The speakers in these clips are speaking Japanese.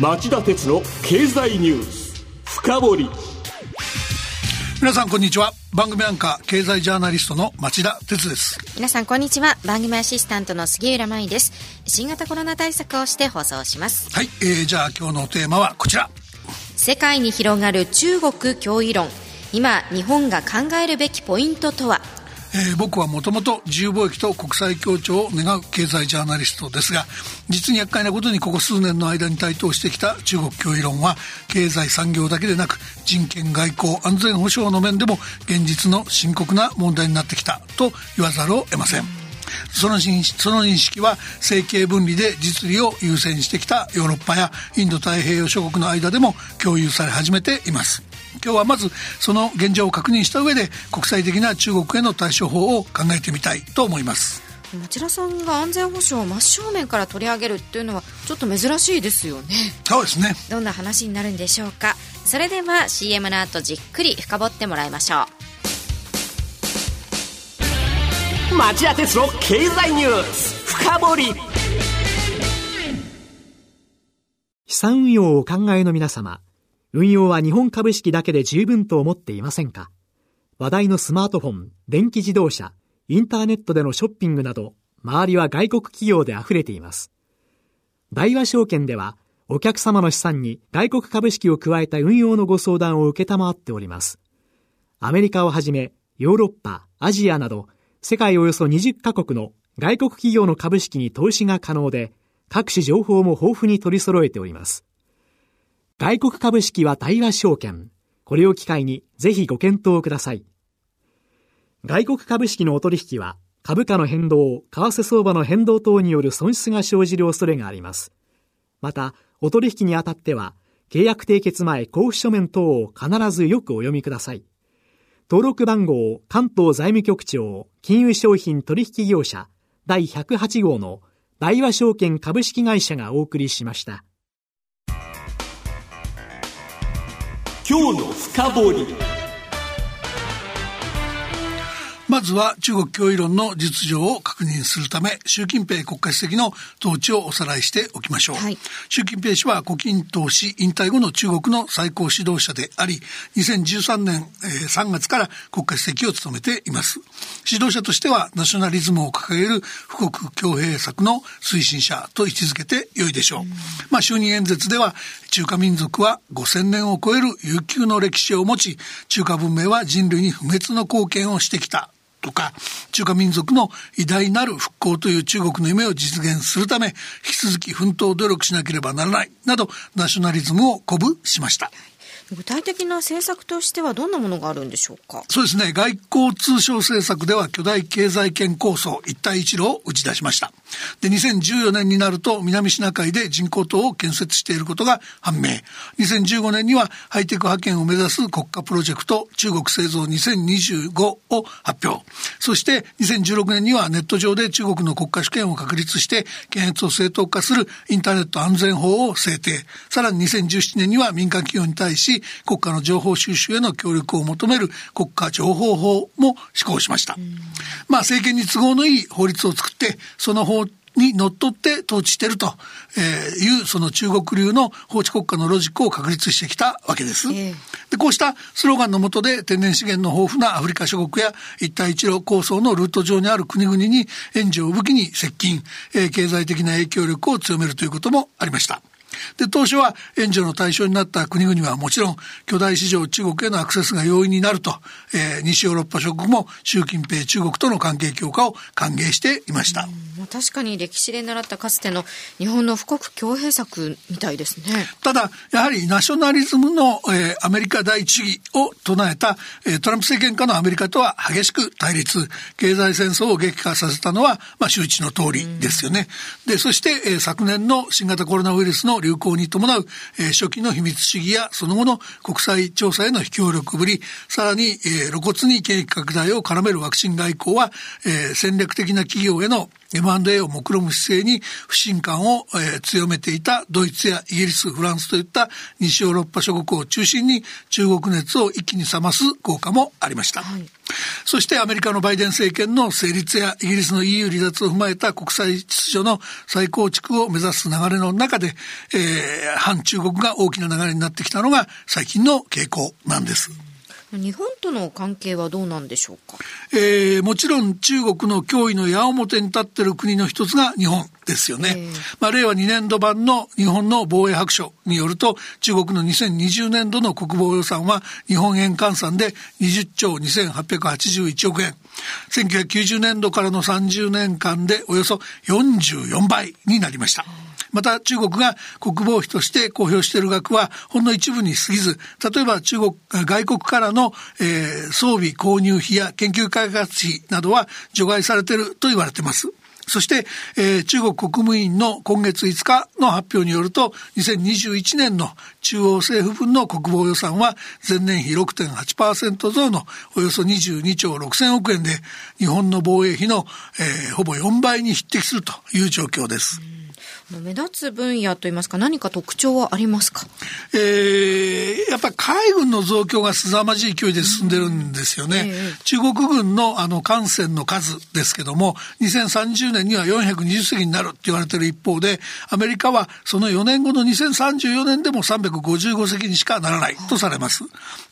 町田鉄の経済ニュース。深掘り。皆さんこんにちは。番組アンカー経済ジャーナリストの町田鉄です。皆さんこんにちは。番組アシスタントの杉浦舞です。新型コロナ対策をして放送します。はい、えー、じゃあ今日のテーマはこちら。世界に広がる中国脅威論。今日本が考えるべきポイントとは？えー、僕はもともと自由貿易と国際協調を願う経済ジャーナリストですが実に厄介なことにここ数年の間に台頭してきた中国脅威論は経済産業だけでなく人権外交安全保障の面でも現実の深刻な問題になってきたと言わざるを得ません。そのその認識は政経分離で実利を優先してきたヨーロッパやインド太平洋諸国の間でも共有され始めています。今日はまずその現状を確認した上で国際的な中国への対処法を考えてみたいと思います。町田さんが安全保障を真正面から取り上げるっていうのはちょっと珍しいですよね。そうですね。どんな話になるんでしょうか。それでは CM の後じっくり深掘ってもらいましょう。町田鉄の経済ニュース深掘り。資産運用をお考えの皆様運用は日本株式だけで十分と思っていませんか？話題のスマートフォン、電気自動車、インターネットでのショッピングなど、周りは外国企業で溢れています。大和証券では、お客様の資産に外国株式を加えた運用のご相談を受けたまわっております。アメリカをはじめ、ヨーロッパ、アジアなど、世界およそ20カ国の外国企業の株式に投資が可能で、各種情報も豊富に取り揃えております。外国株式は対話証券。これを機会にぜひご検討ください。外国株式のお取引は株価の変動、為替相場の変動等による損失が生じる恐れがあります。また、お取引にあたっては、契約締結前交付書面等を必ずよくお読みください。登録番号関東財務局長金融商品取引業者第108号の大和証券株式会社がお送りしました。今日の深掘り。まずは中国脅威論の実情を確認するため、習近平国家主席の統治をおさらいしておきましょう。はい、習近平氏は胡錦涛氏引退後の中国の最高指導者であり、2013年、3月から国家主席を務めています。指導者としてはナショナリズムを掲げる富国強兵策の推進者と位置づけて良いでしょう。うまあ、就任演説では、中華民族は5000年を超える悠久の歴史を持ち、中華文明は人類に不滅の貢献をしてきたとか、中華民族の偉大なる復興という中国の夢を実現するため、引き続き奮闘努力しなければならない、など、ナショナリズムを鼓舞しました。具体的な政策としてはどんなものがあるんでしょうか？そうですね。外交通商政策では巨大経済圏構想一帯一路を打ち出しました。で、2014年になると南シナ海で人工島を建設していることが判明。2015年にはハイテク派遣を目指す国家プロジェクト中国製造2025を発表。そして2016年にはネット上で中国の国家主権を確立して検閲を正当化するインターネット安全法を制定。さらに2017年には民間企業に対し国家の情報収集への協力を求める国家情報法も施行しました。まあ政権に都合のいい法律を作って、その法にのっとって統治しているというその中国流の法治国家のロジックを確立してきたわけです。でこうしたスローガンの下で天然資源の豊富なアフリカ諸国や一帯一路構想のルート上にある国々に援助を武器に接近、経済的な影響力を強めるということもありました。で、当初は援助の対象になった国々はもちろん、巨大市場中国へのアクセスが容易になると、えー、西ヨーロッパ諸国も習近平中国との関係強化を歓迎していました。確かに歴史で習ったかつての日本の富国強兵策みたいですね。ただ、やはりナショナリズムの、えー、アメリカ第一主義を唱えた、えー、トランプ政権下のアメリカとは激しく対立、経済戦争を激化させたのは、まあ、周知の通りですよね。で、そして、えー、昨年の新型コロナウイルスのの流行に伴う、えー、初期の秘密主義やその後の国際調査への協力ぶり、さらに、えー、露骨に景気拡大を絡めるワクチン外交は、えー、戦略的な企業への M&A を目論む姿勢に不信感を、えー、強めていたドイツやイギリス、フランスといった西ヨーロッパ諸国を中心に中国熱を一気に冷ます効果もありました。はいそしてアメリカのバイデン政権の成立やイギリスの EU 離脱を踏まえた国際秩序の再構築を目指す流れの中で、えー、反中国が大きな流れになってきたのが最近の傾向なんです。日本との関係はどうなんでしょうか、えー、もちろん中国の脅威の矢面に立っている国の一つが日本ですよね。まあ、令和2年度版の日本の防衛白書によると、中国の2020年度の国防予算は日本円換算で20兆2881億円。1990年度からの30年間でおよそ44倍になりました。また中国が国防費として公表している額はほんの一部に過ぎず、例えば中国、外国からの、えー、装備購入費や研究開発費などは除外されていると言われています。そして、えー、中国国務院の今月5日の発表によると、2021年の中央政府分の国防予算は前年比6.8%増のおよそ22兆6000億円で、日本の防衛費の、えー、ほぼ4倍に匹敵するという状況です。目立つ分野といいますか何か特徴はありますか、えー、やっぱり海軍の増強が凄まじい勢いで進んでるんですよね、えー、中国軍のあの艦船の数ですけども2030年には420隻になるって言われてる一方でアメリカはその4年後の2034年でも355隻にしかならないとされます。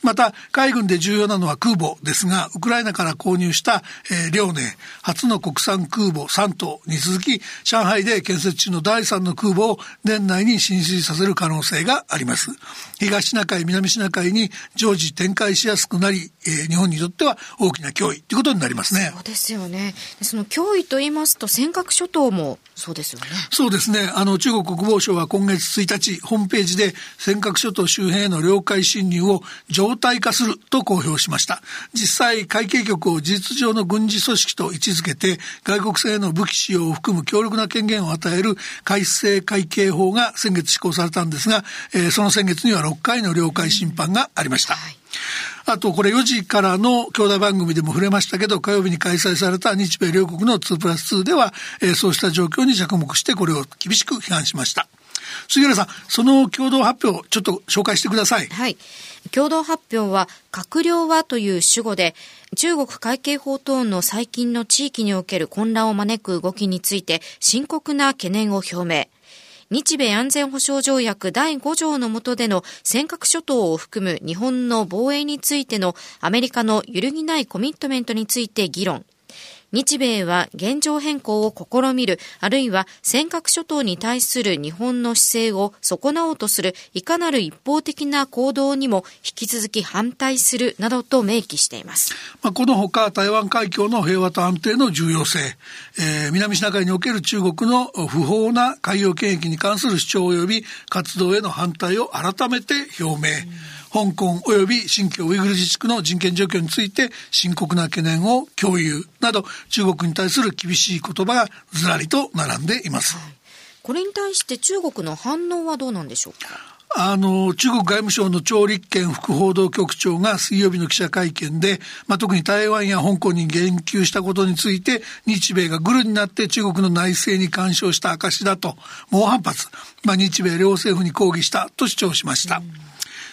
また海軍で重要なのは空母ですがウクライナから購入した、えー、遼寧初の国産空母3頭に続き上海で建設中の第3の空母を年内に進水させる可能性があります。東シナ海、南シナ海に常時展開しやすくなり、えー、日本にとっては大きな脅威ということになりますね。そうですよね。その脅威と言いますと尖閣諸島もそうですよね。そうですね。あの中国国防省は今月1日ホームページで尖閣諸島周辺への領海侵入を常態化すると公表しました。実際海警局を事実上の軍事組織と位置づけて外国製の武器使用を含む強力な権限を与える海改正会計法が先月施行されたんですが、えー、その先月には6回の領海審判がありました。はいあと、これ4時からの兄弟番組でも触れましたけど、火曜日に開催された日米両国の2プラス2では、えー、そうした状況に着目してこれを厳しく批判しました。杉浦さん、その共同発表、ちょっと紹介してください。はい。共同発表は、閣僚はという主語で、中国会計法等の最近の地域における混乱を招く動きについて深刻な懸念を表明。日米安全保障条約第5条の下での尖閣諸島を含む日本の防衛についてのアメリカの揺るぎないコミットメントについて議論。日米は現状変更を試みる、あるいは尖閣諸島に対する日本の姿勢を損なおうとするいかなる一方的な行動にも引き続き反対するなどと明記しています。まあ、このほか台湾海峡の平和と安定の重要性、えー、南シナ海における中国の不法な海洋権益に関する主張及び活動への反対を改めて表明。うん香港及び新疆ウイグル自治区の人権状況について深刻な懸念を共有など中国に対する厳しい言葉がずらりと並んでいます。これに対して中国の反応はどうなんでしょうか？あの、中国外務省の張立憲副報道局長が水曜日の記者会見で、まあ、特に台湾や香港に言及したことについて、日米がグルになって中国の内政に干渉した証だと、猛反発、まあ、日米両政府に抗議したと主張しました。うん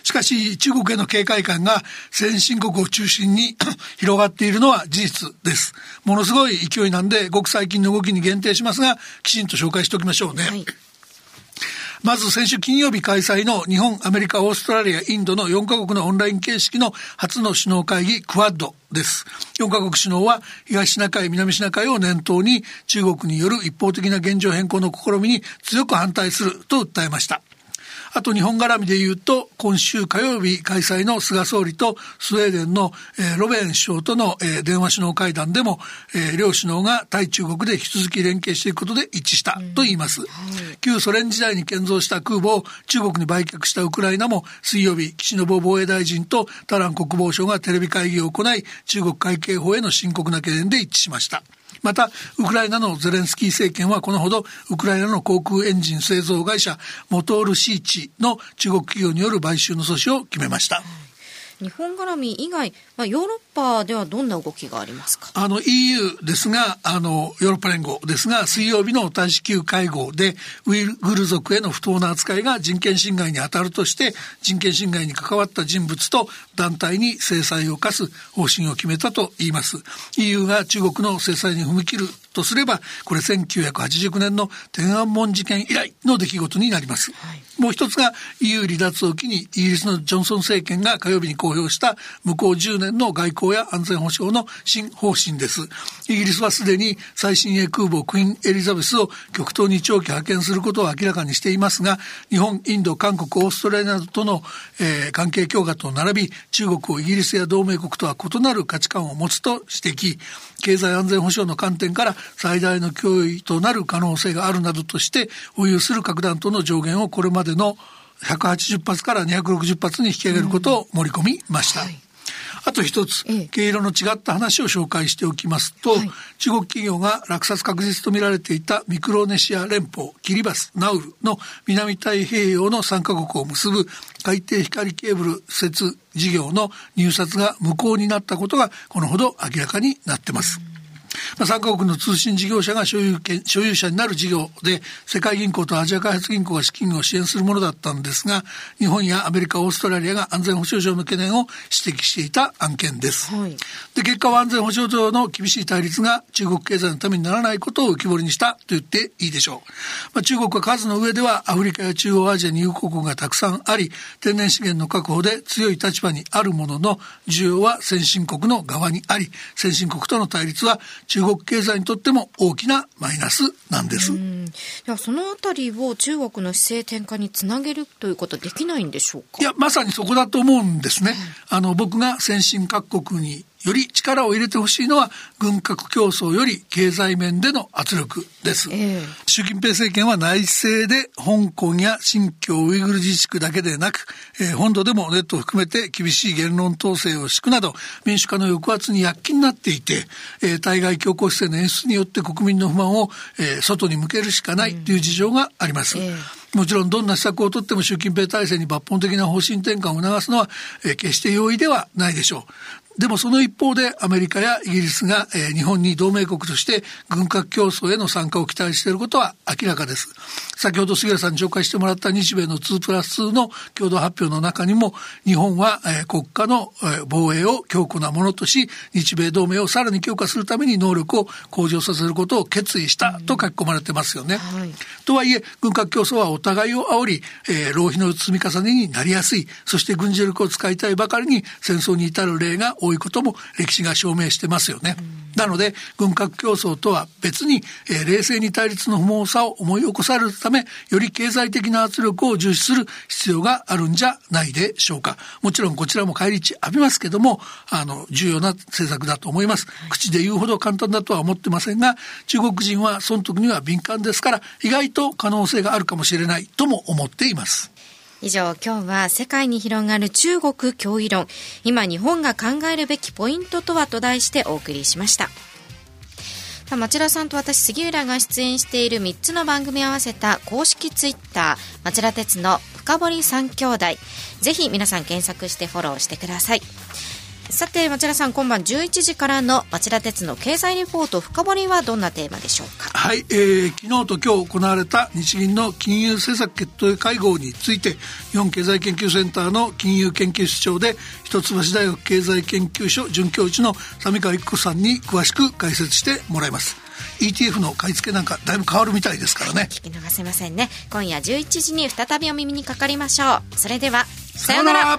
しかし中国への警戒感が先進国を中心に 広がっているのは事実です。ものすごい勢いなんで、ごく最近の動きに限定しますが、きちんと紹介しておきましょうね。はいまず先週金曜日開催の日本、アメリカ、オーストラリア、インドの4カ国のオンライン形式の初の首脳会議、クワッドです。4カ国首脳は東シナ海、南シナ海を念頭に中国による一方的な現状変更の試みに強く反対すると訴えました。あと日本絡みで言うと、今週火曜日開催の菅総理とスウェーデンの、えー、ロベン首相との、えー、電話首脳会談でも、えー、両首脳が対中国で引き続き連携していくことで一致したと言います。うんはい、旧ソ連時代に建造した空母を中国に売却したウクライナも水曜日、岸信防衛大臣とタラン国防相がテレビ会議を行い、中国海警法への深刻な懸念で一致しました。また、ウクライナのゼレンスキー政権はこのほど、ウクライナの航空エンジン製造会社、モトールシーチの中国企業による買収の阻止を決めました。日本絡み以外、まあ、ヨーロッパではどんな動きがありますか？あの EU ですが、あの、ヨーロッパ連合ですが、水曜日の大使級会合で、ウイグル族への不当な扱いが人権侵害に当たるとして、人権侵害に関わった人物と団体に制裁を課す方針を決めたと言います。EU が中国の制裁に踏み切るとすれば、これ1989年の天安門事件以来の出来事になります。はい、もう一つが EU 離脱を機にイギリスのジョンソン政権が火曜日に公表した向こう10年の外交や安全保障の新方針です。イギリスはすでに最新鋭空母クイーンエリザベスを極東に長期派遣することを明らかにしていますが、日本、インド、韓国、オーストラリアなどとの、えー、関係強化と並び、中国をイギリスや同盟国とは異なる価値観を持つと指摘、経済安全保障の観点から最大の脅威となる可能性があるなどとして保有する核弾頭の上限をこれまでの180発から260発に引き上げることを盛り込みました。うんはいあと一つ、毛色の違った話を紹介しておきますと、はい、中国企業が落札確実と見られていたミクロネシア連邦、キリバス、ナウルの南太平洋の3カ国を結ぶ海底光ケーブル設事業の入札が無効になったことがこのほど明らかになってます。うんまあ、3カ国の通信事業者が所有権所有者になる事業で世界銀行とアジア開発銀行が資金を支援するものだったんですが日本やアメリカオーストラリアが安全保障上の懸念を指摘していた案件です、はい、で結果は安全保障上の厳しい対立が中国経済のためにならないことを浮き彫りにしたと言っていいでしょう、まあ、中国は数の上ではアフリカや中央アジアに友好国がたくさんあり天然資源の確保で強い立場にあるものの需要は先進国の側にあり先進国との対立は中国経済にとっても大きなマイナスなんです。ではそのあたりを中国の姿勢転換につなげるということはできないんでしょうか？いや、まさにそこだと思うんですね。あの、僕が先進各国により力を入れてほしいのは軍拡競争より経済面での圧力です、えー、習近平政権は内政で香港や新疆ウイグル自治区だけでなく、えー、本土でもネットを含めて厳しい言論統制を敷くなど民主化の抑圧に躍起になっていて、えー、対外強硬姿勢の演出によって国民の不満を、えー、外に向けるしかないという事情があります。うんえーもちろんどんな施策をとっても習近平体制に抜本的な方針転換を促すのは、えー、決して容易ではないでしょう。でもその一方でアメリカやイギリスが、えー、日本に同盟国として軍拡競争への参加を期待していることは明らかです。先ほど杉浦さんに紹介してもらった日米の2プラス2の共同発表の中にも日本は、えー、国家の、えー、防衛を強固なものとし日米同盟をさらに強化するために能力を向上させることを決意したと書き込まれてますよね。はい、とはいえ軍拡競争はお互いを煽り、えー、浪費の積み重ねになりやすいそして軍事力を使いたいばかりに戦争に至る例が多いことも歴史が証明してますよね。なので軍拡競争とは別に、えー、冷静に対立の不毛さを思い起こされるためより経済的な圧力を重視する必要があるんじゃないでしょうか。もちろんこちらも返り血浴びますけどもあの重要な政策だと思います。口で言うほど簡単だとは思ってませんが中国人は損得には敏感ですから意外と可能性があるかもしれないとも思っています。以上、今日は世界に広がる中国脅威論、今日本が考えるべきポイントとはと題してお送りしました。町田さんと私杉浦が出演している3つの番組を合わせた公式ツイッター町田鉄の深堀三兄弟。ぜひ皆さん検索してフォローしてください。さて町田さん今晩11時からの町田鉄の経済リポート深掘りはどんなテーマでしょうか？はい、えー、昨日と今日行われた日銀の金融政策決定会合について日本経済研究センターの金融研究室長で一橋大学経済研究所准教授の三川育子さんに詳しく解説してもらいます。ETF の買い付けなんかだいぶ変わるみたいですからね。聞き逃せませんね。今夜11時に再びお耳にかかりましょう。それではさようなら